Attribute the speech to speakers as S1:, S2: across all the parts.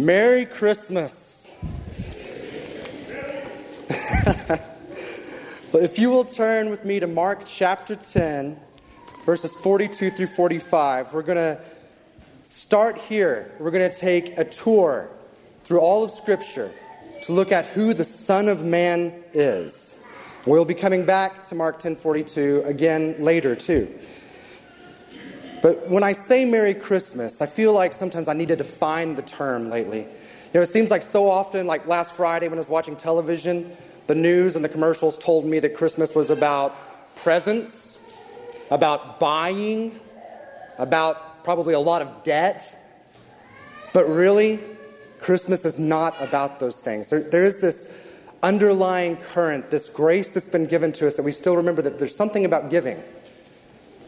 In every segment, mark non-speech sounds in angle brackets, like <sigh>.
S1: Merry Christmas. <laughs> well, if you will turn with me to Mark chapter 10, verses 42 through 45, we're going to start here. We're going to take a tour through all of Scripture to look at who the Son of Man is. We'll be coming back to Mark 10:42 again later too. But when I say Merry Christmas, I feel like sometimes I need to define the term lately. You know, it seems like so often, like last Friday when I was watching television, the news and the commercials told me that Christmas was about presents, about buying, about probably a lot of debt. But really, Christmas is not about those things. There, there is this underlying current, this grace that's been given to us that we still remember that there's something about giving.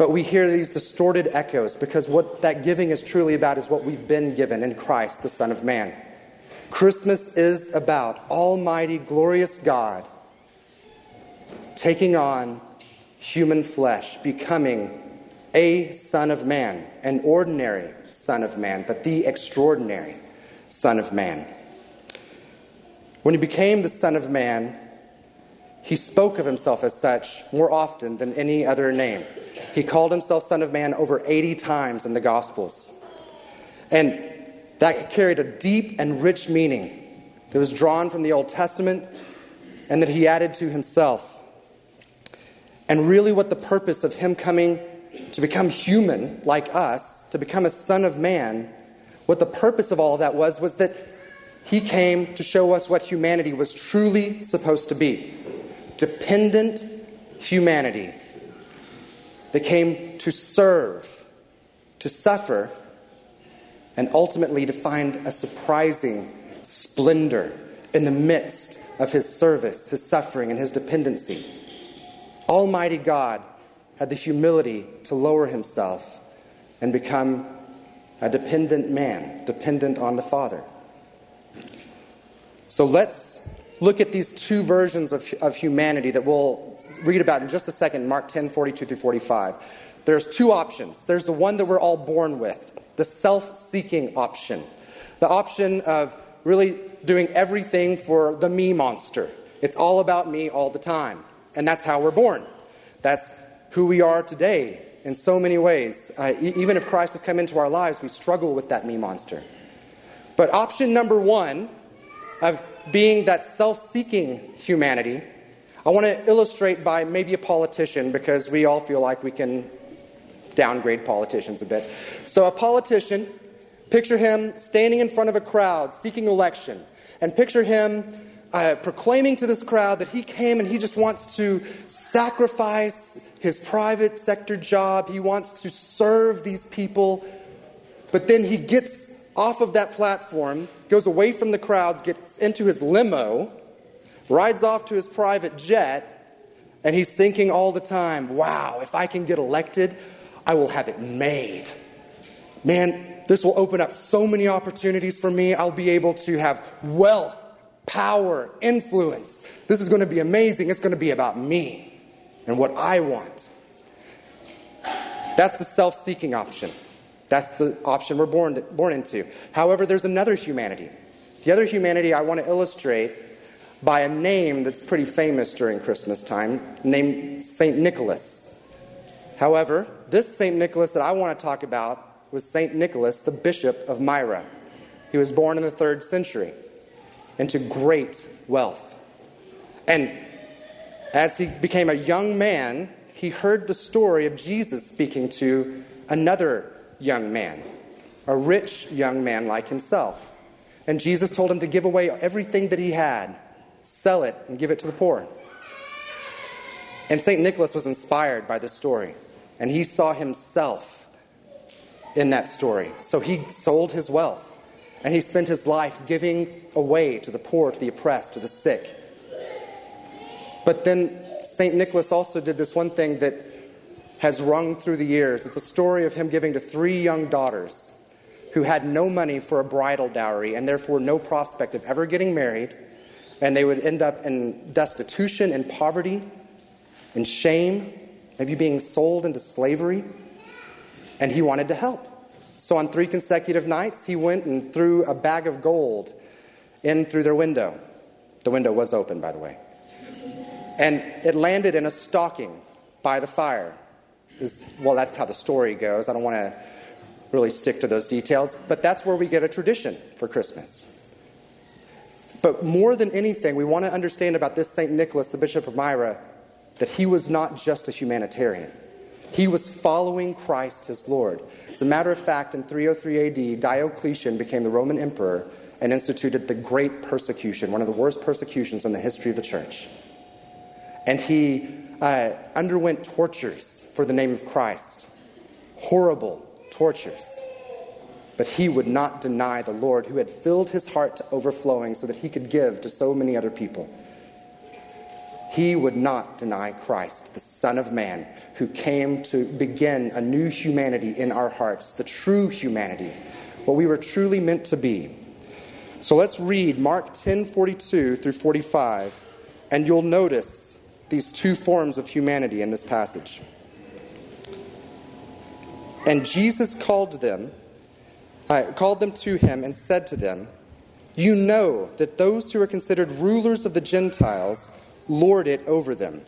S1: But we hear these distorted echoes because what that giving is truly about is what we've been given in Christ, the Son of Man. Christmas is about Almighty, glorious God taking on human flesh, becoming a Son of Man, an ordinary Son of Man, but the extraordinary Son of Man. When he became the Son of Man, he spoke of himself as such more often than any other name. He called himself Son of Man over 80 times in the Gospels. And that carried a deep and rich meaning that was drawn from the Old Testament and that he added to himself. And really, what the purpose of him coming to become human like us, to become a Son of Man, what the purpose of all of that was, was that he came to show us what humanity was truly supposed to be dependent humanity they came to serve, to suffer, and ultimately to find a surprising splendor in the midst of his service, his suffering, and his dependency. Almighty God had the humility to lower himself and become a dependent man, dependent on the Father. So let's look at these two versions of, of humanity that we'll read about in just a second, Mark 10 42 through 45. There's two options. There's the one that we're all born with, the self seeking option, the option of really doing everything for the me monster. It's all about me all the time. And that's how we're born. That's who we are today in so many ways. Uh, e- even if Christ has come into our lives, we struggle with that me monster. But option number one of being that self seeking humanity I want to illustrate by maybe a politician because we all feel like we can downgrade politicians a bit. So, a politician, picture him standing in front of a crowd seeking election, and picture him uh, proclaiming to this crowd that he came and he just wants to sacrifice his private sector job, he wants to serve these people, but then he gets off of that platform, goes away from the crowds, gets into his limo rides off to his private jet, and he's thinking all the time, wow, if I can get elected, I will have it made. Man, this will open up so many opportunities for me. I'll be able to have wealth, power, influence. This is going to be amazing. It's going to be about me and what I want. That's the self seeking option. That's the option we're born, born into. However, there's another humanity. The other humanity I want to illustrate by a name that's pretty famous during Christmas time, named St. Nicholas. However, this St. Nicholas that I want to talk about was St. Nicholas, the Bishop of Myra. He was born in the third century into great wealth. And as he became a young man, he heard the story of Jesus speaking to another young man, a rich young man like himself. And Jesus told him to give away everything that he had sell it, and give it to the poor. And St. Nicholas was inspired by this story, and he saw himself in that story. So he sold his wealth, and he spent his life giving away to the poor, to the oppressed, to the sick. But then St. Nicholas also did this one thing that has rung through the years. It's a story of him giving to three young daughters who had no money for a bridal dowry and therefore no prospect of ever getting married and they would end up in destitution and poverty and shame, maybe being sold into slavery. And he wanted to help. So on three consecutive nights, he went and threw a bag of gold in through their window. The window was open, by the way. And it landed in a stocking by the fire. Well, that's how the story goes. I don't want to really stick to those details, but that's where we get a tradition for Christmas. But more than anything, we want to understand about this St. Nicholas, the Bishop of Myra, that he was not just a humanitarian. He was following Christ his Lord. As a matter of fact, in 303 AD, Diocletian became the Roman emperor and instituted the Great Persecution, one of the worst persecutions in the history of the church. And he uh, underwent tortures for the name of Christ, horrible tortures. But he would not deny the Lord who had filled his heart to overflowing so that he could give to so many other people. He would not deny Christ, the Son of Man, who came to begin a new humanity in our hearts, the true humanity, what we were truly meant to be. So let's read Mark 10 42 through 45, and you'll notice these two forms of humanity in this passage. And Jesus called them, called them to him and said to them, You know that those who are considered rulers of the Gentiles lord it over them,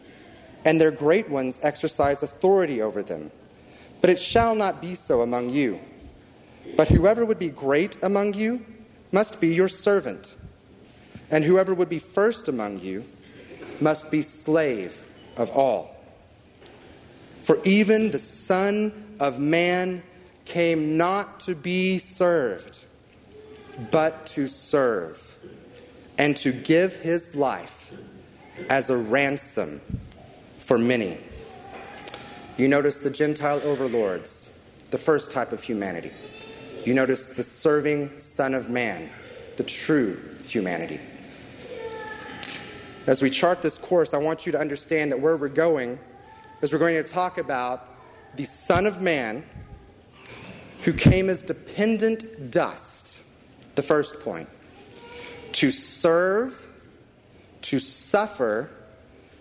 S1: and their great ones exercise authority over them. But it shall not be so among you. But whoever would be great among you must be your servant, and whoever would be first among you must be slave of all. For even the Son of Man came not to be served, but to serve, and to give his life as a ransom for many. You notice the Gentile overlords, the first type of humanity. You notice the serving Son of Man, the true humanity. As we chart this course, I want you to understand that where we're going is we're going to talk about the Son of Man who came as dependent dust, the first point, to serve, to suffer,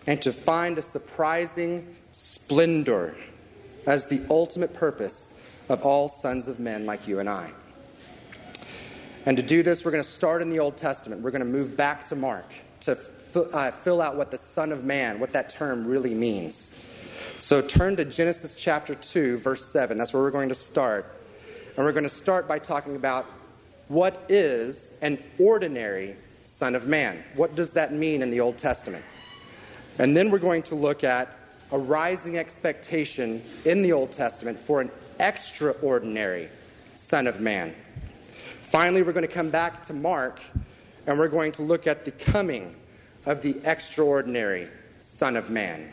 S1: and to find a surprising splendor as the ultimate purpose of all sons of men like you and I. And to do this, we're going to start in the Old Testament. We're going to move back to Mark to uh, fill out what the Son of Man, what that term really means. So turn to Genesis chapter 2, verse 7. That's where we're going to start. And we're going to start by talking about what is an ordinary Son of Man. What does that mean in the Old Testament? And then we're going to look at a rising expectation in the Old Testament for an extraordinary Son of Man. Finally, we're going to come back to Mark and we're going to look at the coming of the extraordinary Son of Man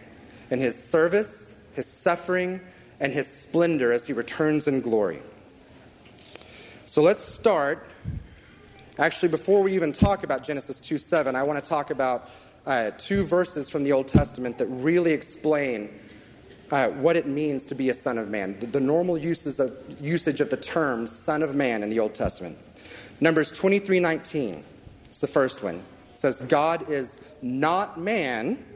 S1: and his service, his suffering, and his splendor as he returns in glory. So let's start. Actually, before we even talk about Genesis 2 7, I want to talk about uh, two verses from the Old Testament that really explain uh, what it means to be a son of man, the, the normal uses of, usage of the term son of man in the Old Testament. Numbers 23 19 is the first one says, God is not man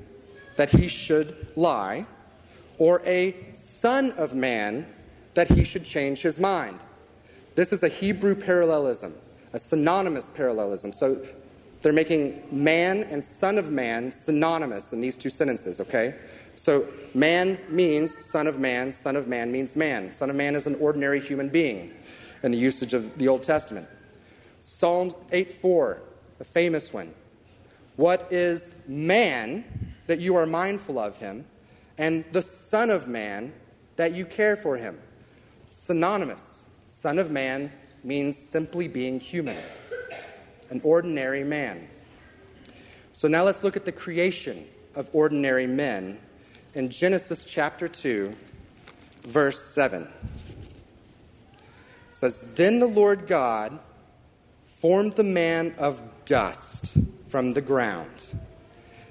S1: that he should lie, or a son of man that he should change his mind. This is a Hebrew parallelism, a synonymous parallelism. So they're making man and son of man synonymous in these two sentences, okay? So man means son of man, son of man means man. Son of man is an ordinary human being in the usage of the Old Testament. Psalm 8 4, a famous one. What is man that you are mindful of him, and the Son of Man that you care for him? Synonymous. Son of Man means simply being human, an ordinary man. So now let's look at the creation of ordinary men in Genesis chapter 2, verse 7. It says, Then the Lord God formed the man of dust from the ground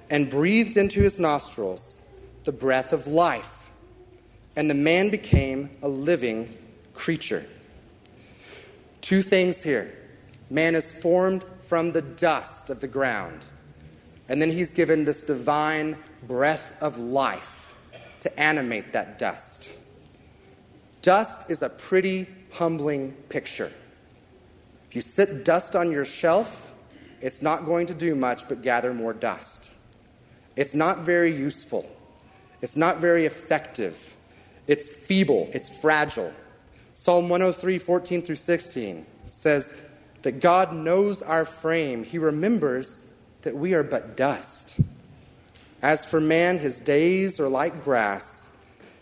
S1: and breathed into his nostrils the breath of life, and the man became a living creature. Two things here man is formed from the dust of the ground, and then he's given this divine breath of life to animate that dust. Dust is a pretty humbling picture. If you sit dust on your shelf, it's not going to do much but gather more dust. It's not very useful. It's not very effective. It's feeble. It's fragile. Psalm 103, 14 through 16 says that God knows our frame. He remembers that we are but dust. As for man, his days are like grass.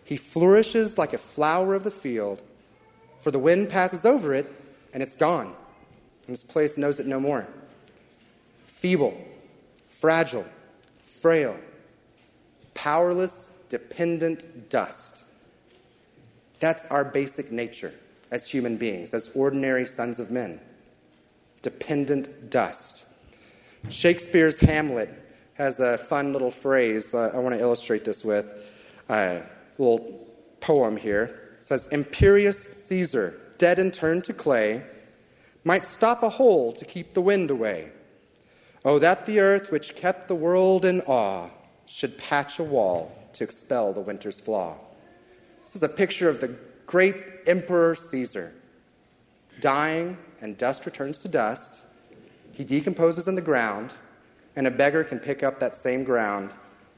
S1: He flourishes like a flower of the field, for the wind passes over it, and it's gone, and its place knows it no more. Feeble, fragile, frail, powerless, dependent dust. That's our basic nature as human beings, as ordinary sons of men. Dependent dust. Shakespeare's Hamlet has a fun little phrase uh, I want to illustrate this with. A uh, little poem here. It says, Imperious Caesar, dead and turned to clay, might stop a hole to keep the wind away. Oh, that the earth which kept the world in awe should patch a wall to expel the winter's flaw. This is a picture of the great Emperor Caesar. Dying, and dust returns to dust. He decomposes in the ground, and a beggar can pick up that same ground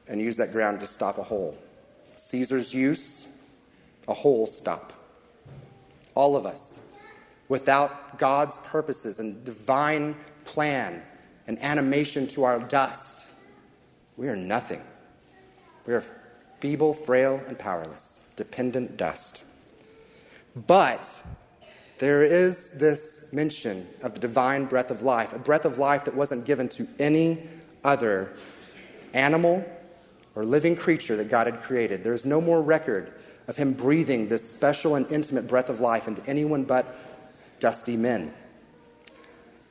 S1: and use that ground to stop a hole. Caesar's use, a hole stop. All of us, without God's purposes and divine plan and animation to our dust, we are nothing. We are feeble, frail, and powerless, dependent dust. But there is this mention of the divine breath of life, a breath of life that wasn't given to any other animal or living creature that God had created. There's no more record of him breathing this special and intimate breath of life into anyone but dusty men.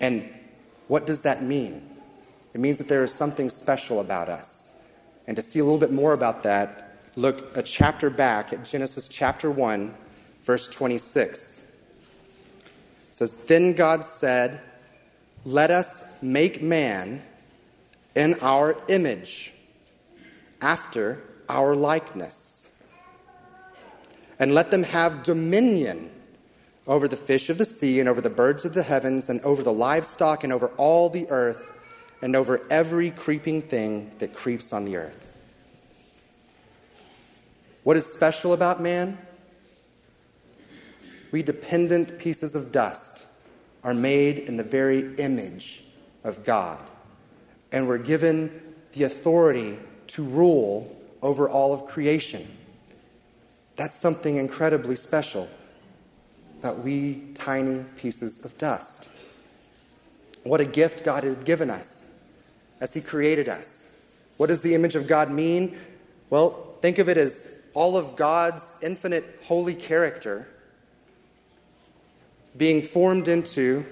S1: And what does that mean? It means that there is something special about us. And to see a little bit more about that, look a chapter back at Genesis chapter 1, verse 26. It says, Then God said, Let us make man in our image, after our likeness, and let them have dominion over the fish of the sea, and over the birds of the heavens, and over the livestock, and over all the earth, and over every creeping thing that creeps on the earth. What is special about man? We dependent pieces of dust are made in the very image of God. And we're given the authority to rule over all of creation. That's something incredibly special about we tiny pieces of dust. What a gift God has given us as He created us. What does the image of God mean? Well, think of it as all of God's infinite holy character being formed into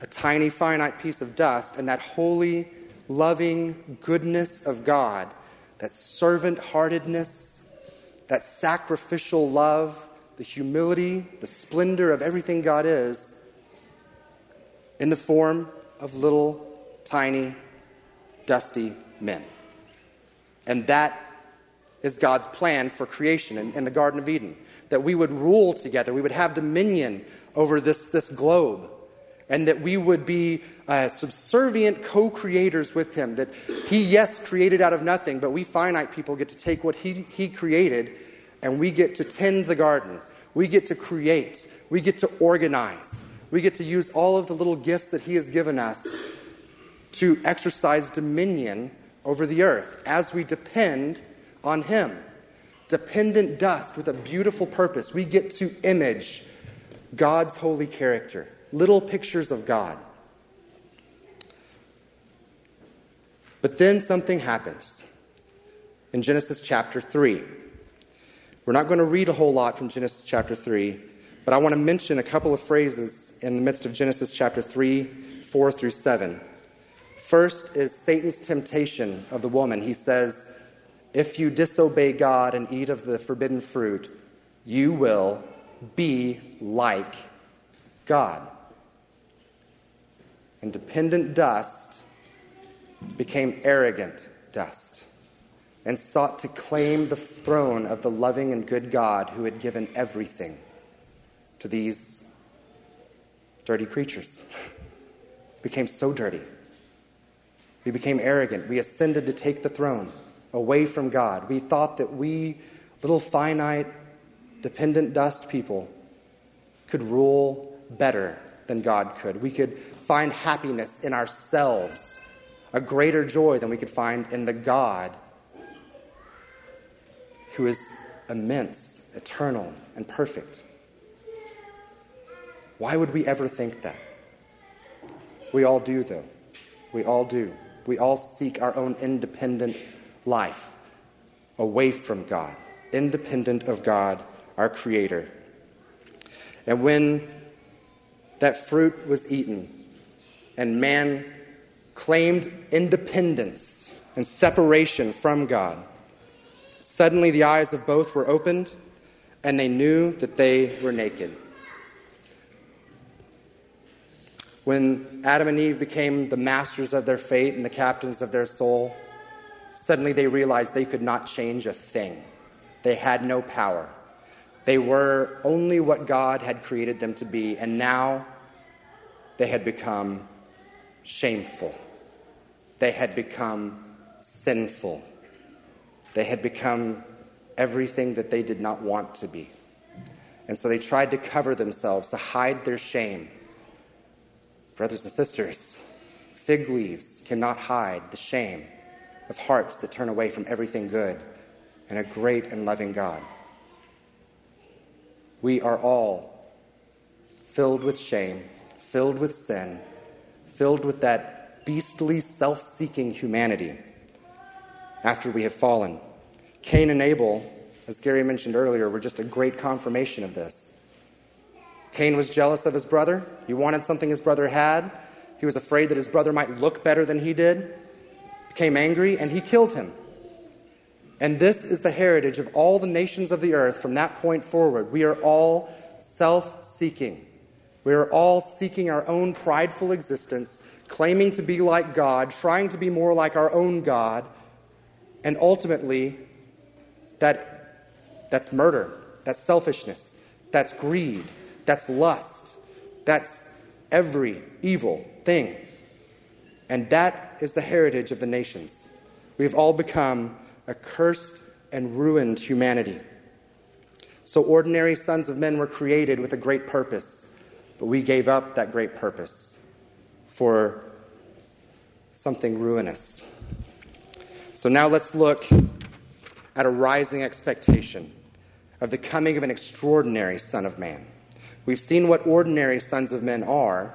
S1: a tiny finite piece of dust, and that holy, loving goodness of God, that servant heartedness, that sacrificial love, the humility, the splendor of everything God is, in the form of little, tiny, dusty men. And that is God's plan for creation in, in, the Garden of Eden. That we would rule together, we would have dominion over this, this globe, and that we would be uh, subservient co creators with Him. That He, yes, created out of nothing, but we finite people get to take what He, he created and we get to tend the garden. We get to create. We get to organize. We get to use all of the little gifts that He has given us to exercise dominion over the earth as we depend on Him. Dependent dust with a beautiful purpose. We get to image God's holy character, little pictures of God. But then something happens in Genesis chapter 3. We're not going to read a whole lot from Genesis chapter 3, but I want to mention a couple of phrases in the midst of Genesis chapter 3, 4 through 7. First is Satan's temptation of the woman. He says, If you disobey God and eat of the forbidden fruit, you will be like God. And dependent dust became arrogant dust and sought to claim the throne of the loving and good God who had given everything to these dirty creatures. <laughs> became so dirty. We became arrogant. We ascended to take the throne away from God. We thought that we, little finite, dependent dust people, could rule better than God could. We could find happiness in ourselves, a greater joy than we could find in the God who is immense, eternal, and perfect. Why would we ever think that? We all do, though. We all do. We all seek our own independent life away from God, independent of God, our Creator. And when that fruit was eaten and man claimed independence and separation from God, suddenly the eyes of both were opened and they knew that they were naked. When Adam and Eve became the masters of their fate and the captains of their soul, suddenly they realized they could not change a thing. They had no power. They were only what God had created them to be, and now they had become shameful. They had become sinful. They had become everything that they did not want to be. And so they tried to cover themselves, to hide their shame. Brothers and sisters, fig leaves cannot hide the shame of hearts that turn away from everything good and a great and loving God. We are all filled with shame, filled with sin, filled with that beastly, self seeking humanity after we have fallen. Cain and Abel, as Gary mentioned earlier, were just a great confirmation of this. Cain was jealous of his brother. He wanted something his brother had. He was afraid that his brother might look better than he did. Became angry and he killed him. And this is the heritage of all the nations of the earth from that point forward. We are all self seeking. We are all seeking our own prideful existence, claiming to be like God, trying to be more like our own God, and ultimately, that, that's murder, that's selfishness, that's greed, that's lust. That's every evil thing. And that is the heritage of the nations. We've all become a cursed and ruined humanity. So, ordinary sons of men were created with a great purpose, but we gave up that great purpose for something ruinous. So, now let's look at a rising expectation of the coming of an extraordinary Son of Man. We've seen what ordinary sons of men are,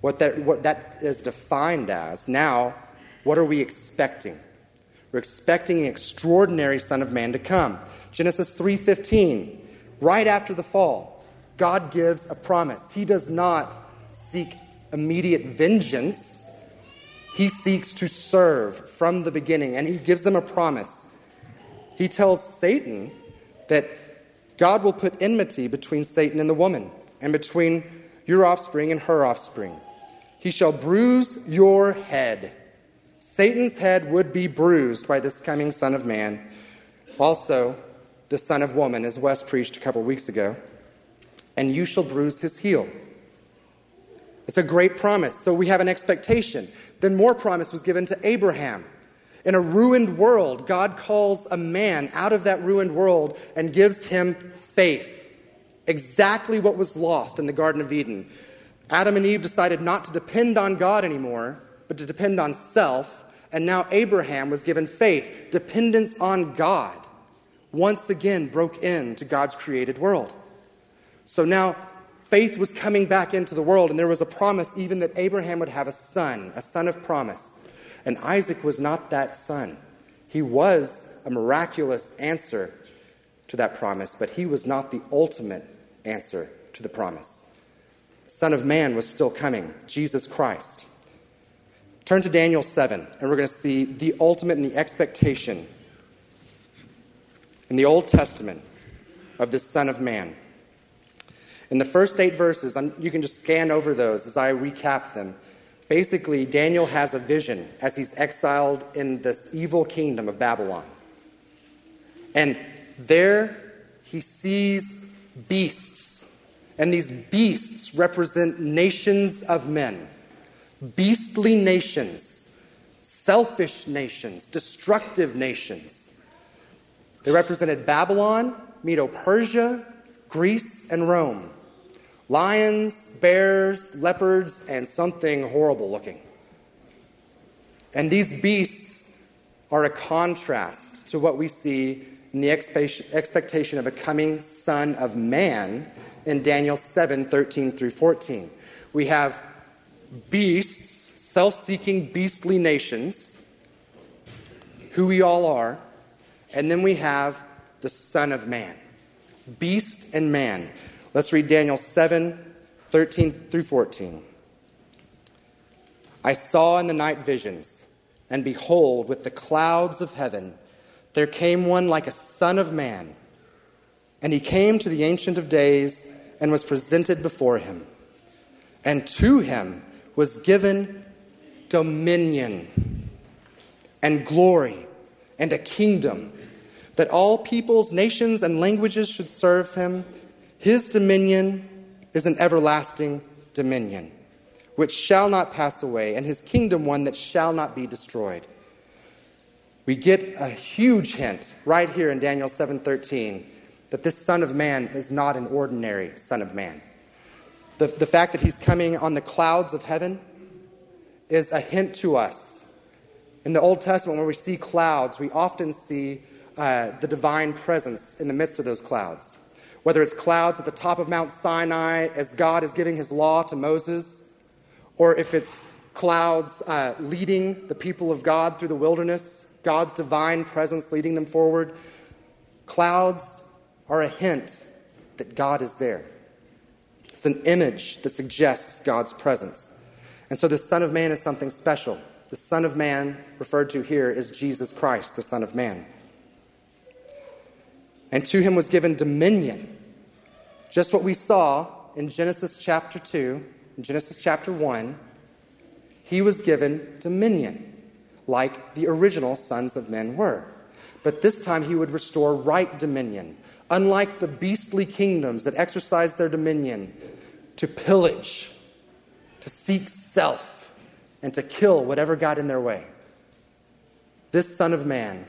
S1: what that, what that is defined as. Now, what are we expecting? We're expecting an extraordinary son of man to come. Genesis 3:15, right after the fall, God gives a promise. He does not seek immediate vengeance. He seeks to serve from the beginning, and he gives them a promise. He tells Satan that God will put enmity between Satan and the woman, and between your offspring and her offspring. He shall bruise your head. Satan's head would be bruised by this coming Son of Man. Also, the Son of Woman, as Wes preached a couple weeks ago. And you shall bruise his heel. It's a great promise. So we have an expectation. Then more promise was given to Abraham. In a ruined world, God calls a man out of that ruined world and gives him faith. Exactly what was lost in the Garden of Eden. Adam and Eve decided not to depend on God anymore, but to depend on self. And now Abraham was given faith. Dependence on God once again broke into God's created world. So now faith was coming back into the world, and there was a promise even that Abraham would have a son, a son of promise. And Isaac was not that son. He was a miraculous answer to that promise, but he was not the ultimate answer to the promise. Son of Man was still coming, Jesus Christ. Turn to Daniel 7, and we're going to see the ultimate and the expectation in the Old Testament of this Son of Man. In the first eight verses, you can just scan over those as I recap them. Basically, Daniel has a vision as he's exiled in this evil kingdom of Babylon. And there he sees beasts And these beasts represent nations of men, beastly nations, selfish nations, destructive nations. They represented Babylon, Medo Persia, Greece, and Rome. Lions, bears, leopards, and something horrible looking. And these beasts are a contrast to what we see in the expectation of a coming Son of Man in Daniel 7 13 through 14. We have beasts, self seeking, beastly nations, who we all are, and then we have the Son of Man, beast and man. Let's read Daniel 7 13 through 14. I saw in the night visions, and behold, with the clouds of heaven, there came one like a son of man. And he came to the Ancient of Days and was presented before him. And to him was given dominion and glory and a kingdom that all peoples, nations, and languages should serve him. His dominion is an everlasting dominion, which shall not pass away, and his kingdom one that shall not be destroyed. We get a huge hint right here in Daniel 7:13 that this Son of Man is not an ordinary Son of Man. The, the fact that he's coming on the clouds of heaven is a hint to us. In the Old Testament, when we see clouds, we often see uh, the divine presence in the midst of those clouds. Whether it's clouds at the top of Mount Sinai as God is giving his law to Moses, or if it's clouds uh, leading the people of God through the wilderness, God's divine presence leading them forward. Clouds are a hint that God is there. It's an image that suggests God's presence. And so the Son of Man is something special. The Son of Man, referred to here, is Jesus Christ, the Son of Man. And to him was given dominion. Just what we saw in Genesis chapter 2, in Genesis chapter 1, he was given dominion, like the original sons of men were. But this time he would restore right dominion, unlike the beastly kingdoms that exercised their dominion to pillage, to seek self, and to kill whatever got in their way. This Son of Man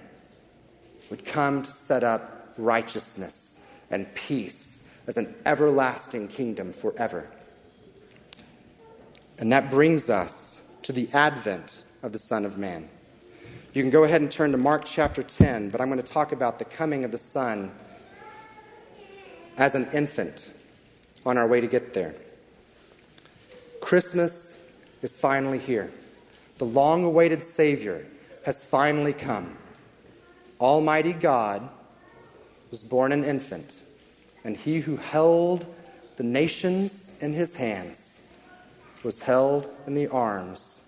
S1: would come to set up righteousness and peace as an everlasting kingdom forever. And that brings us to the advent of the Son of Man. You can go ahead and turn to Mark chapter 10, but I'm going to talk about the coming of the Son as an infant on our way to get there. Christmas is finally here. The long awaited Savior has finally come. Almighty God was born an infant, and he who held the nations in his hands was held in the arms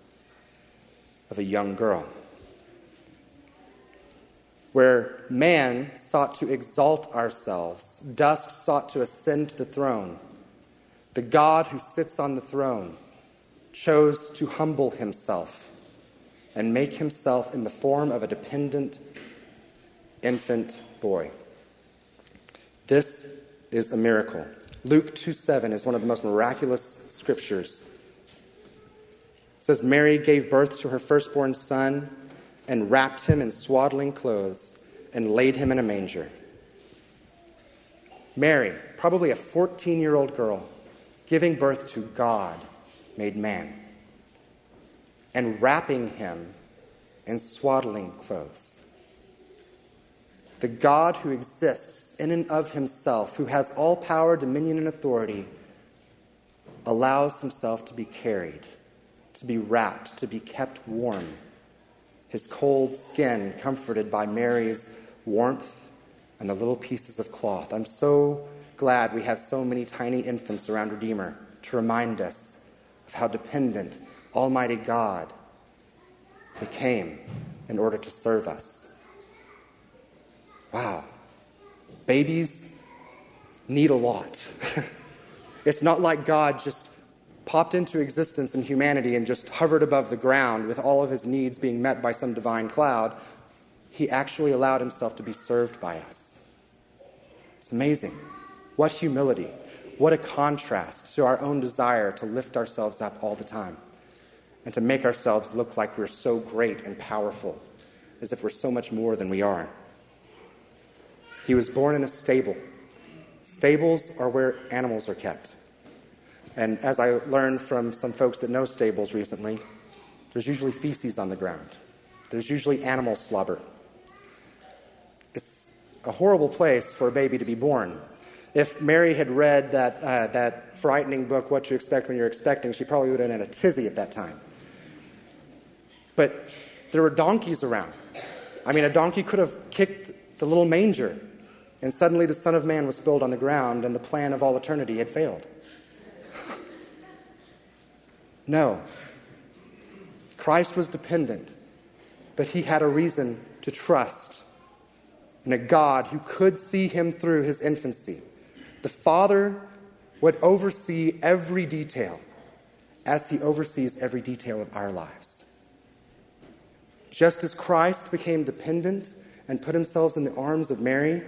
S1: of a young girl where man sought to exalt ourselves, dust sought to ascend to the throne. The God who sits on the throne chose to humble himself and make himself in the form of a dependent infant boy. This is a miracle. Luke 2 7 is one of the most miraculous scriptures. It says, Mary gave birth to her firstborn son and wrapped him in swaddling clothes and laid him in a manger. Mary, probably a 14 year old girl, giving birth to God made man and wrapping him in swaddling clothes. The God who exists in and of himself, who has all power, dominion, and authority, allows himself to be carried, to be wrapped, to be kept warm his cold skin comforted by Mary's warmth and the little pieces of cloth. I'm so glad we have so many tiny infants around Redeemer to remind us of how dependent Almighty God became in order to serve us. Wow. Babies need a lot. <laughs> it's not like God just popped into existence in humanity and just hovered above the ground with all of his needs being met by some divine cloud, he actually allowed himself to be served by us. It's amazing. What humility. What a contrast to our own desire to lift ourselves up all the time and to make ourselves look like we're so great and powerful, as if we're so much more than we are. He was born in a stable. Stables are where animals are kept. And as I learned from some folks that know stables recently, there's usually feces on the ground. There's usually animal slobber. It's a horrible place for a baby to be born. If Mary had read that, uh, that frightening book, What to Expect When You're Expecting, she probably would have been in a tizzy at that time. But there were donkeys around. I mean, a donkey could have kicked the little manger, and suddenly the Son of Man was spilled on the ground, and the plan of all eternity had failed. No. Christ was dependent, but he had a reason to trust in a God who could see him through his infancy. The Father would oversee every detail as he oversees every detail of our lives. Just as Christ became dependent and put himself in the arms of Mary,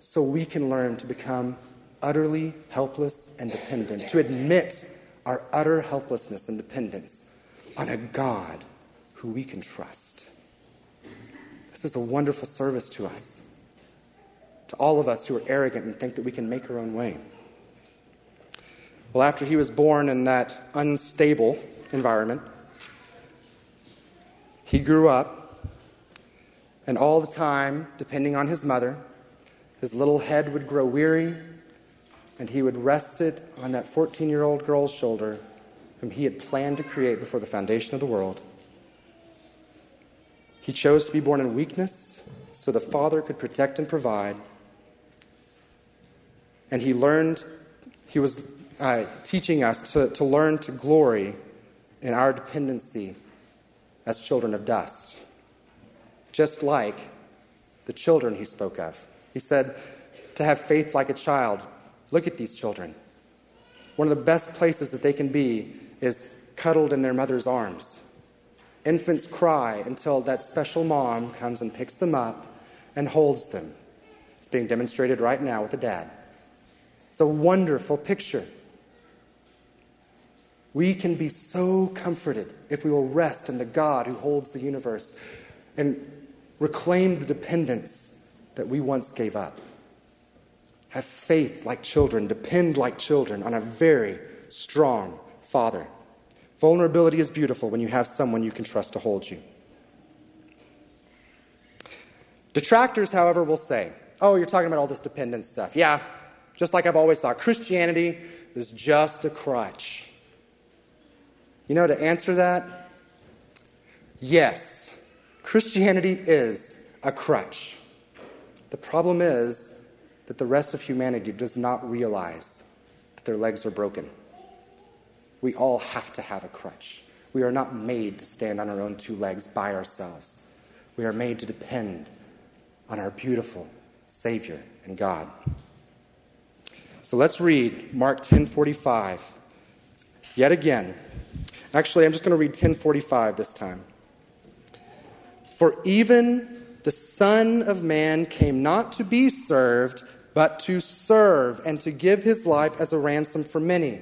S1: so we can learn to become utterly helpless and dependent, to admit our utter helplessness and dependence on a God who we can trust. This is a wonderful service to us, to all of us who are arrogant and think that we can make our own way. Well, after he was born in that unstable environment, he grew up, and all the time, depending on his mother, his little head would grow weary and he would rest it on that 14 year old girl's shoulder whom he had planned to create before the foundation of the world. He chose to be born in weakness so the Father could protect and provide. And he learned, he was uh, teaching us to, to learn to glory in our dependency as children of dust, just like the children he spoke of. He said, to have faith like a child, Look at these children. One of the best places that they can be is cuddled in their mother's arms. Infants cry until that special mom comes and picks them up and holds them. It's being demonstrated right now with a dad. It's a wonderful picture. We can be so comforted if we will rest in the God who holds the universe and reclaim the dependence that we once gave up. Have faith like children, depend like children on a very strong Father. Vulnerability is beautiful when you have someone you can trust to hold you. Detractors, however, will say, Oh, you're talking about all this dependence stuff. Yeah, just like I've always thought, Christianity is just a crutch. You know, to answer that, yes, Christianity is a crutch. The problem is, that the rest of humanity does not realize that their legs are broken. We all have to have a crutch. We are not made to stand on our own two legs by ourselves. We are made to depend on our beautiful Savior and God. So let's read Mark 10:45 yet again. Actually, I'm just going to read 10:45 this time. For even the Son of Man came not to be served, but to serve and to give his life as a ransom for many.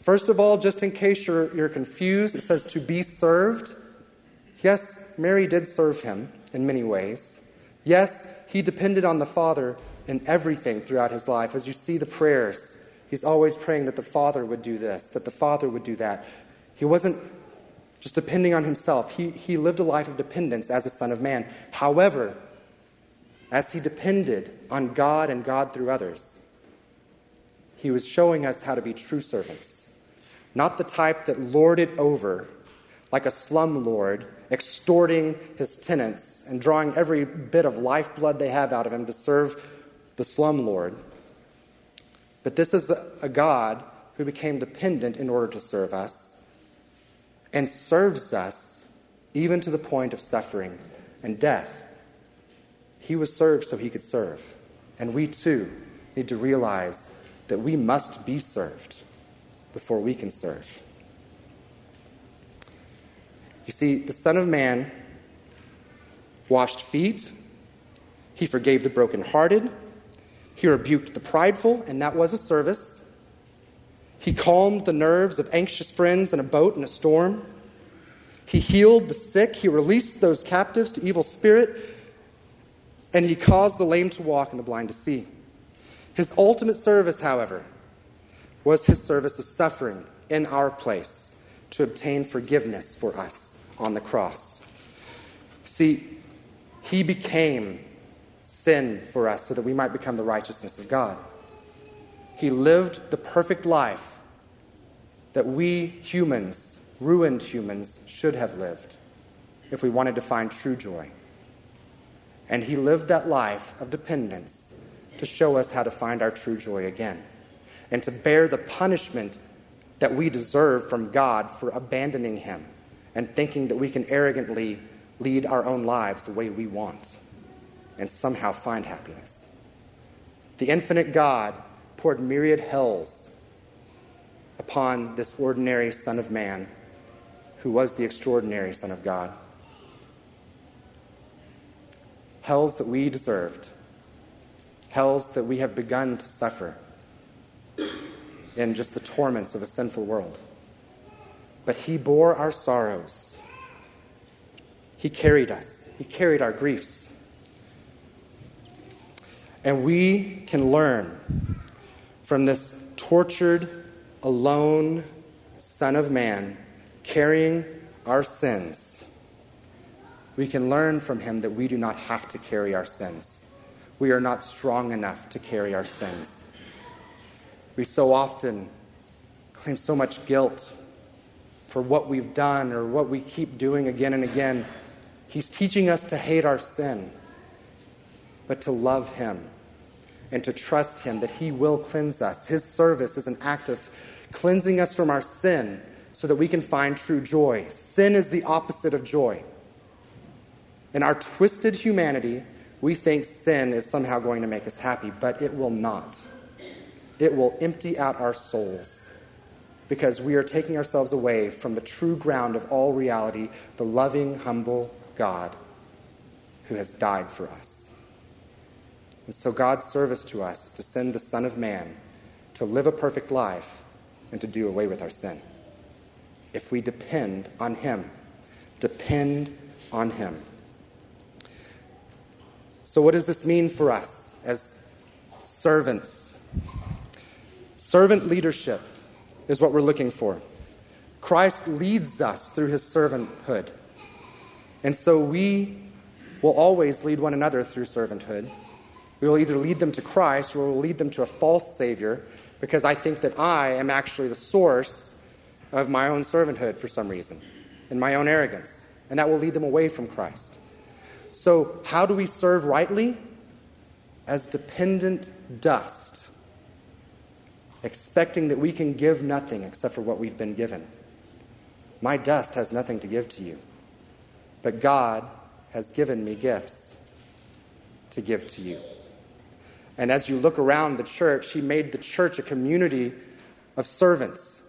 S1: First of all, just in case you're, you're confused, it says to be served. Yes, Mary did serve him in many ways. Yes, he depended on the Father in everything throughout his life. As you see the prayers, he's always praying that the Father would do this, that the Father would do that. He wasn't just depending on himself, he, he lived a life of dependence as a Son of Man. However, as he depended on God and God through others, he was showing us how to be true servants. Not the type that lorded over, like a slum lord, extorting his tenants and drawing every bit of lifeblood they have out of him to serve the slum lord. But this is a God who became dependent in order to serve us and serves us even to the point of suffering and death. He was served so he could serve. And we too need to realize that we must be served before we can serve. You see, the Son of Man washed feet, he forgave the brokenhearted, He rebuked the prideful, and that was a service. He calmed the nerves of anxious friends in a boat in a storm. He healed the sick. He released those captives to evil spirit. And he caused the lame to walk and the blind to see. His ultimate service, however, was his service of suffering in our place to obtain forgiveness for us on the cross. See, he became sin for us so that we might become the righteousness of God. He lived the perfect life that we humans, ruined humans, should have lived if we wanted to find true joy. And he lived that life of dependence to show us how to find our true joy again and to bear the punishment that we deserve from God for abandoning him and thinking that we can arrogantly lead our own lives the way we want and somehow find happiness. The infinite God poured myriad hells upon this ordinary Son of Man who was the extraordinary Son of God. Hells that we deserved, hells that we have begun to suffer in just the torments of a sinful world. But He bore our sorrows, He carried us, He carried our griefs. And we can learn from this tortured, alone Son of Man carrying our sins. We can learn from him that we do not have to carry our sins. We are not strong enough to carry our sins. We so often claim so much guilt for what we've done or what we keep doing again and again. He's teaching us to hate our sin, but to love him and to trust Him that He will cleanse us. His service is an act of cleansing us from our sin so that we can find true joy. Sin is the opposite of joy. In our twisted humanity, we think sin is somehow going to make us happy, but it will not. It will empty out our souls because we are taking ourselves away from the true ground of all reality, the loving, humble God who has died for us. And so God's service to us is to send the Son of Man to live a perfect life and to do away with our sin. If we depend on Him, depend on Him. So, what does this mean for us as servants? Servant leadership is what we're looking for. Christ leads us through his servanthood. And so we will always lead one another through servanthood. We will either lead them to Christ or we'll lead them to a false Savior because I think that I am actually the source of my own servanthood for some reason and my own arrogance. And that will lead them away from Christ. So, how do we serve rightly? As dependent dust, expecting that we can give nothing except for what we've been given. My dust has nothing to give to you, but God has given me gifts to give to you. And as you look around the church, he made the church a community of servants.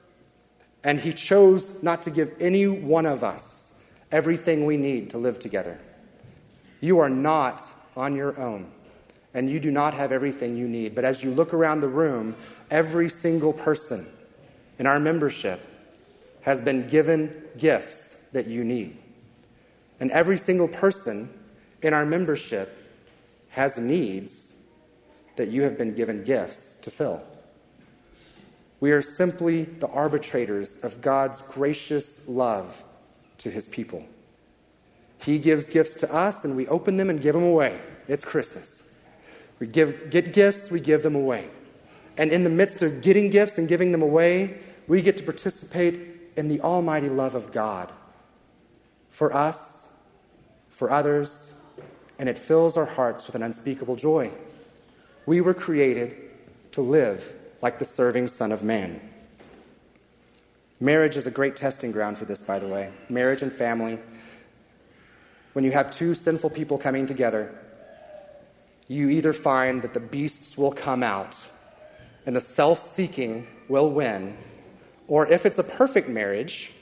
S1: And he chose not to give any one of us everything we need to live together. You are not on your own, and you do not have everything you need. But as you look around the room, every single person in our membership has been given gifts that you need. And every single person in our membership has needs that you have been given gifts to fill. We are simply the arbitrators of God's gracious love to his people. He gives gifts to us, and we open them and give them away. It's Christmas. We give, get gifts, we give them away. And in the midst of getting gifts and giving them away, we get to participate in the almighty love of God for us, for others, and it fills our hearts with an unspeakable joy. We were created to live like the serving Son of Man. Marriage is a great testing ground for this, by the way. Marriage and family. When you have two sinful people coming together, you either find that the beasts will come out and the self seeking will win, or if it's a perfect marriage,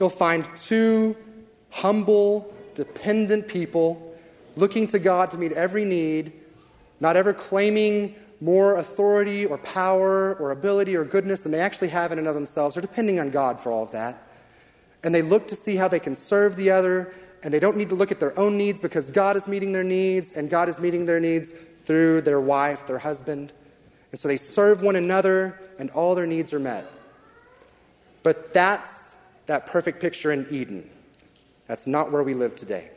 S1: you'll find two humble, dependent people looking to God to meet every need not ever claiming more authority or power or ability or goodness than they actually have in and of themselves. They're depending on God for all of that. And they look to see how they can serve the other, and they don't need to look at their own needs because God is meeting their needs, and God is meeting their needs through their wife, their husband. And so they serve one another, and all their needs are met. But that's that perfect picture in Eden. That's not where we live today.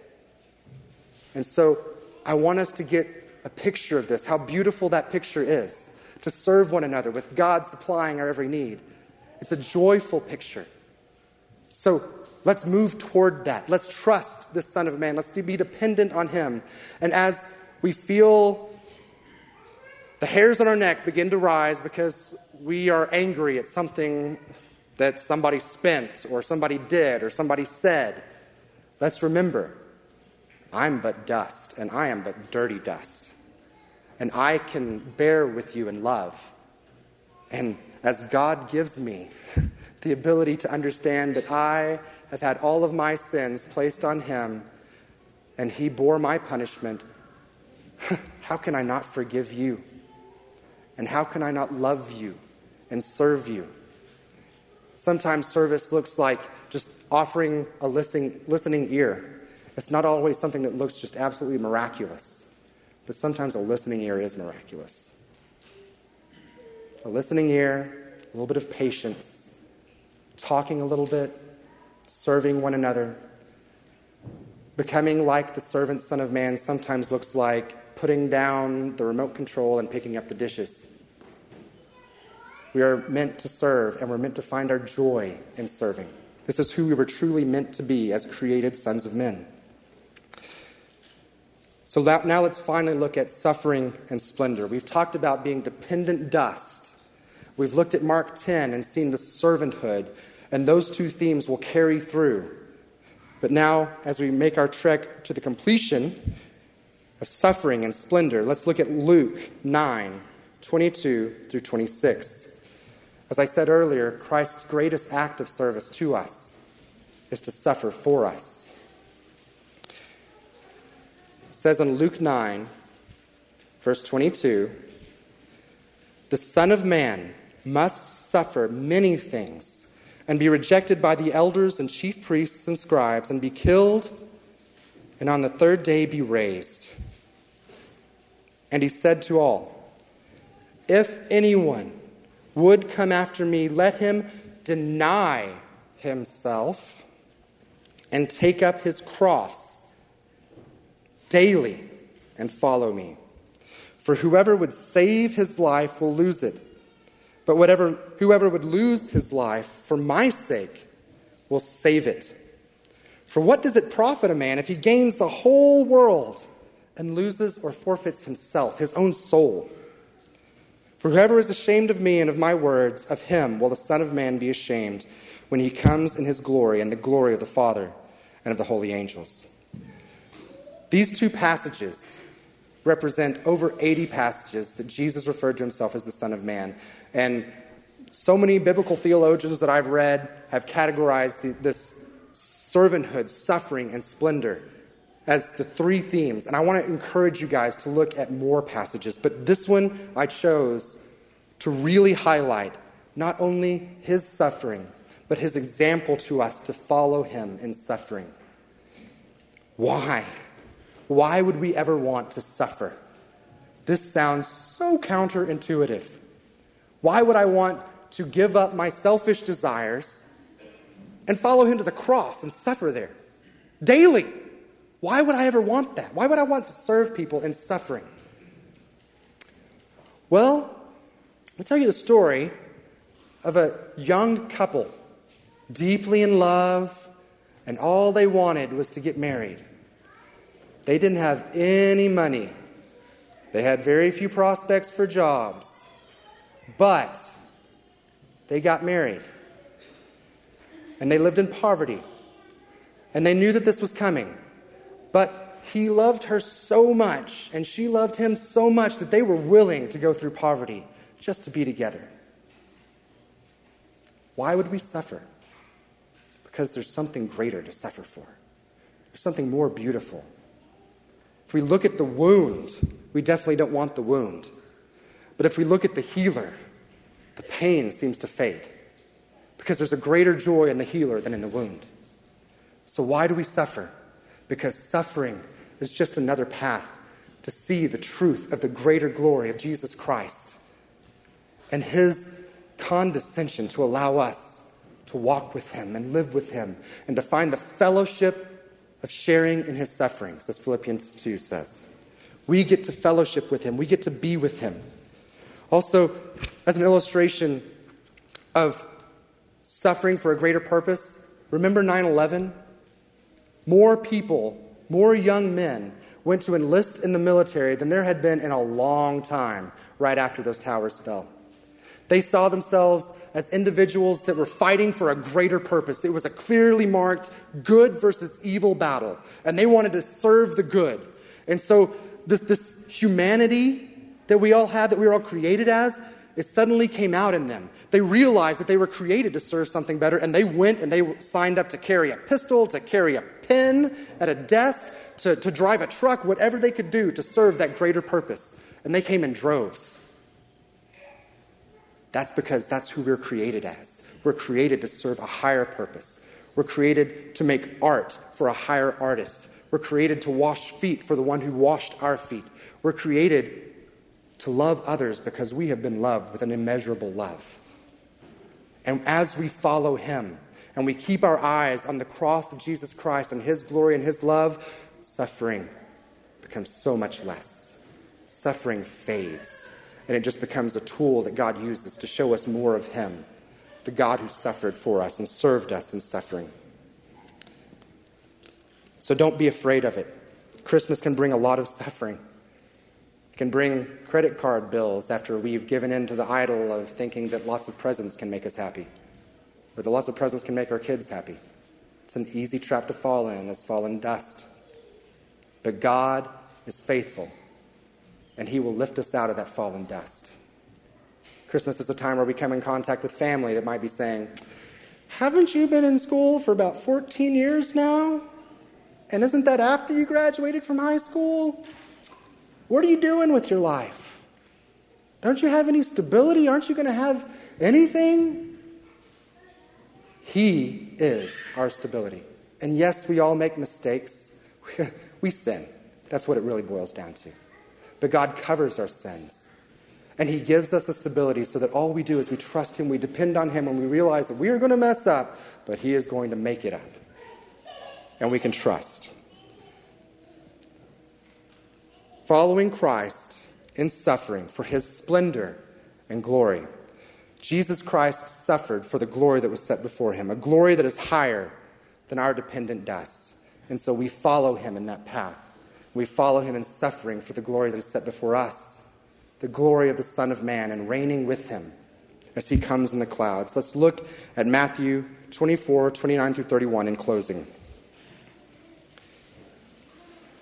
S1: And so I want us to get a picture of this, how beautiful that picture is, to serve one another with God supplying our every need. It's a joyful picture. So let's move toward that. Let's trust this Son of Man. Let's be dependent on Him. And as we feel the hairs on our neck begin to rise because we are angry at something that somebody spent or somebody did or somebody said, let's remember I'm but dust and I am but dirty dust and I can bear with you in love. And as God gives me <laughs> the ability to understand that I have had all of my sins placed on Him and He bore my punishment, <laughs> how can I not forgive you? And how can I not love you and serve you? Sometimes service looks like just offering a listening, listening ear. It's not always something that looks just absolutely miraculous but sometimes a listening ear is miraculous. A listening ear, a little bit of patience, talking a little bit, serving one another. Becoming like the servant Son of Man sometimes looks like putting down the remote control and picking up the dishes. We are meant to serve, and we're meant to find our joy in serving. This is who we were truly meant to be as created sons of men. So now let's finally look at suffering and splendor. We've talked about being dependent dust. We've looked at Mark 10 and seen the servanthood, and those two themes will carry through. But now, as we make our trek to the completion of suffering and splendor, let's look at Luke 9 22 through 26. As I said earlier, Christ's greatest act of service to us is to suffer for us says in Luke 9, verse 22, the Son of Man must suffer many things and be rejected by the elders and chief priests and scribes and be killed and on the third day be raised. And he said to all, If anyone would come after me, let him deny himself and take up his cross daily and follow me. For whoever would save his life will lose it. But whatever, whoever would lose his life for my sake will save it. For what does it profit a man if he gains the whole world and loses or forfeits himself, his own soul? For whoever is ashamed of me and of my words, of him will the Son of Man be ashamed when he comes in his glory and the glory of the Father and of the holy angels. These two passages represent over 80 passages that Jesus referred to himself as the Son of Man. And so many biblical theologians that I've read have categorized the, this servanthood, suffering, and splendor as the three themes. And I want to encourage you guys to look at more passages. But this one I chose to really highlight not only his suffering, but his example to us to follow him in suffering. Why? Why would we ever want to suffer? This sounds so counterintuitive. Why would I want to give up my selfish desires and follow him to the cross and suffer there daily? Why would I ever want that? Why would I want to serve people in suffering? Well, I'll tell you the story of a young couple deeply in love, and all they wanted was to get married. They didn't have any money. They had very few prospects for jobs. But they got married. And they lived in poverty. And they knew that this was coming. But he loved her so much, and she loved him so much that they were willing to go through poverty just to be together. Why would we suffer? Because there's something greater to suffer for, there's something more beautiful. If we look at the wound, we definitely don't want the wound. But if we look at the healer, the pain seems to fade because there's a greater joy in the healer than in the wound. So, why do we suffer? Because suffering is just another path to see the truth of the greater glory of Jesus Christ and his condescension to allow us to walk with him and live with him and to find the fellowship of sharing in his sufferings, as Philippians 2 says. We get to fellowship with him, we get to be with him. Also, as an illustration of suffering for a greater purpose, remember 9 11? More people, more young men went to enlist in the military than there had been in a long time right after those towers fell. They saw themselves as individuals that were fighting for a greater purpose. It was a clearly marked good versus evil battle, and they wanted to serve the good. And so, this, this humanity that we all have, that we were all created as, it suddenly came out in them. They realized that they were created to serve something better, and they went and they signed up to carry a pistol, to carry a pen at a desk, to, to drive a truck, whatever they could do to serve that greater purpose. And they came in droves. That's because that's who we're created as. We're created to serve a higher purpose. We're created to make art for a higher artist. We're created to wash feet for the one who washed our feet. We're created to love others because we have been loved with an immeasurable love. And as we follow him and we keep our eyes on the cross of Jesus Christ and his glory and his love, suffering becomes so much less. Suffering fades, and it just becomes a tool that God uses to show us more of him, the God who suffered for us and served us in suffering. So don't be afraid of it. Christmas can bring a lot of suffering can bring credit card bills after we've given in to the idol of thinking that lots of presents can make us happy, or that lots of presents can make our kids happy. It's an easy trap to fall in as fallen dust. But God is faithful, and He will lift us out of that fallen dust. Christmas is a time where we come in contact with family that might be saying, Haven't you been in school for about 14 years now? And isn't that after you graduated from high school? What are you doing with your life? Don't you have any stability? Aren't you going to have anything? He is our stability. And yes, we all make mistakes. <laughs> we sin. That's what it really boils down to. But God covers our sins. And He gives us a stability so that all we do is we trust Him, we depend on Him, and we realize that we are going to mess up, but He is going to make it up. And we can trust. Following Christ in suffering for his splendor and glory. Jesus Christ suffered for the glory that was set before him, a glory that is higher than our dependent dust. And so we follow him in that path. We follow him in suffering for the glory that is set before us, the glory of the Son of Man, and reigning with him as he comes in the clouds. Let's look at Matthew 24, 29 through 31 in closing.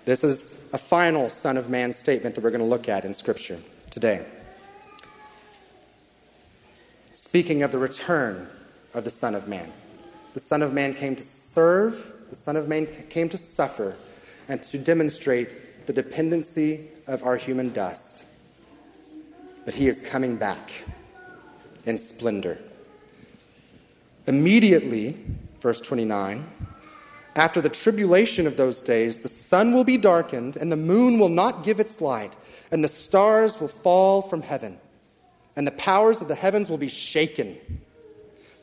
S1: This is a final Son of Man statement that we're going to look at in Scripture today. Speaking of the return of the Son of Man, the Son of Man came to serve, the Son of Man came to suffer, and to demonstrate the dependency of our human dust. But he is coming back in splendor. Immediately, verse 29, after the tribulation of those days, the sun will be darkened, and the moon will not give its light, and the stars will fall from heaven, and the powers of the heavens will be shaken.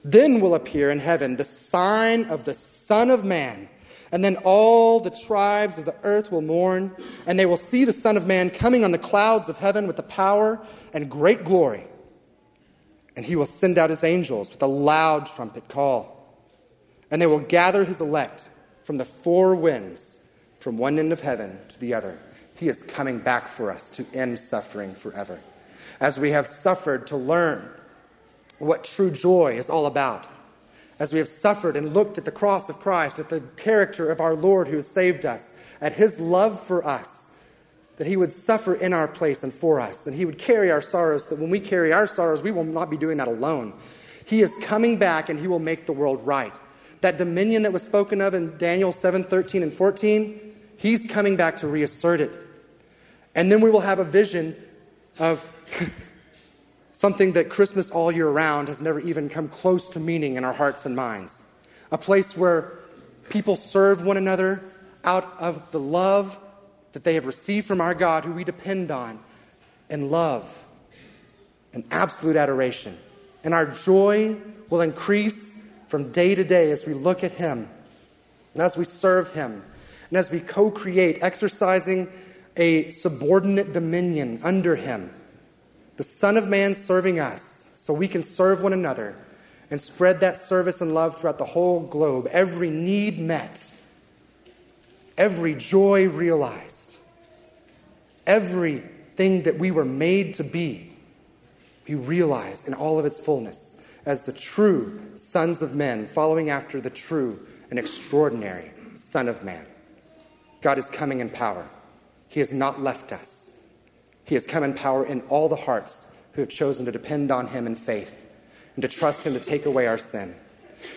S1: Then will appear in heaven the sign of the Son of Man. And then all the tribes of the earth will mourn, and they will see the Son of Man coming on the clouds of heaven with the power and great glory. And he will send out his angels with a loud trumpet call, and they will gather his elect from the four winds, from one end of heaven to the other. He is coming back for us to end suffering forever. As we have suffered to learn what true joy is all about, as we have suffered and looked at the cross of Christ, at the character of our Lord who has saved us, at his love for us, that he would suffer in our place and for us, and he would carry our sorrows, that when we carry our sorrows, we will not be doing that alone. He is coming back and he will make the world right that dominion that was spoken of in Daniel 7 13 and 14, he's coming back to reassert it. And then we will have a vision of <laughs> something that Christmas all year round has never even come close to meaning in our hearts and minds. A place where people serve one another out of the love that they have received from our God, who we depend on, and love and absolute adoration. And our joy will increase from day to day as we look at Him and as we serve Him and as we co create, exercising a subordinate dominion under Him. The Son of Man serving us so we can serve one another and spread that service and love throughout the whole globe. Every need met, every joy realized, everything that we were made to be, we realize in all of its fullness as the true sons of men, following after the true and extraordinary Son of Man. God is coming in power. He has not left us. He has come in power in all the hearts who have chosen to depend on Him in faith and to trust Him to take away our sin.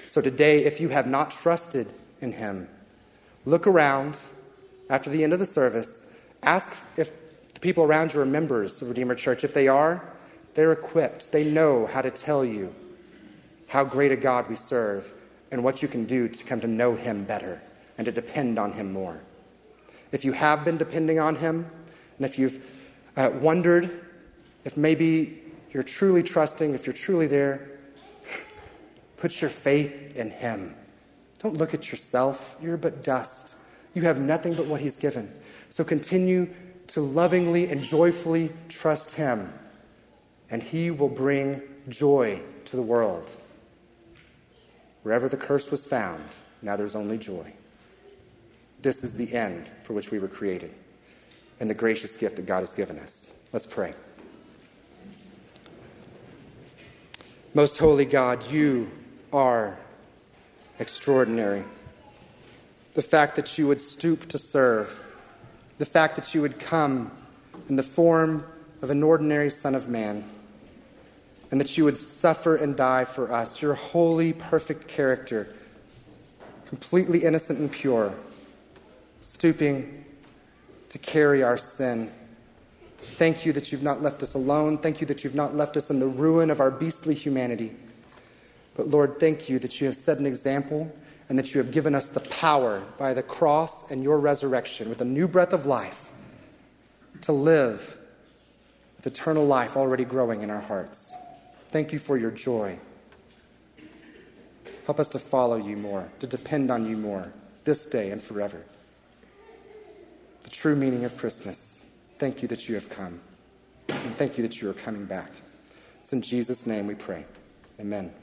S1: So today, if you have not trusted in Him, look around after the end of the service. Ask if the people around you are members of Redeemer Church. If they are, they're equipped. They know how to tell you how great a God we serve and what you can do to come to know Him better and to depend on Him more. If you have been depending on Him, and if you've uh, wondered if maybe you're truly trusting, if you're truly there, put your faith in Him. Don't look at yourself. You're but dust. You have nothing but what He's given. So continue to lovingly and joyfully trust Him, and He will bring joy to the world. Wherever the curse was found, now there's only joy. This is the end for which we were created and the gracious gift that God has given us. Let's pray. Most holy God, you are extraordinary. The fact that you would stoop to serve, the fact that you would come in the form of an ordinary Son of Man, and that you would suffer and die for us, your holy, perfect character, completely innocent and pure, stooping to carry our sin. Thank you that you've not left us alone. Thank you that you've not left us in the ruin of our beastly humanity. But Lord, thank you that you have set an example and that you have given us the power by the cross and your resurrection with a new breath of life to live with eternal life already growing in our hearts. Thank you for your joy. Help us to follow you more, to depend on you more, this day and forever the true meaning of Christmas. Thank you that you have come. And thank you that you are coming back. It's in Jesus' name we pray. Amen.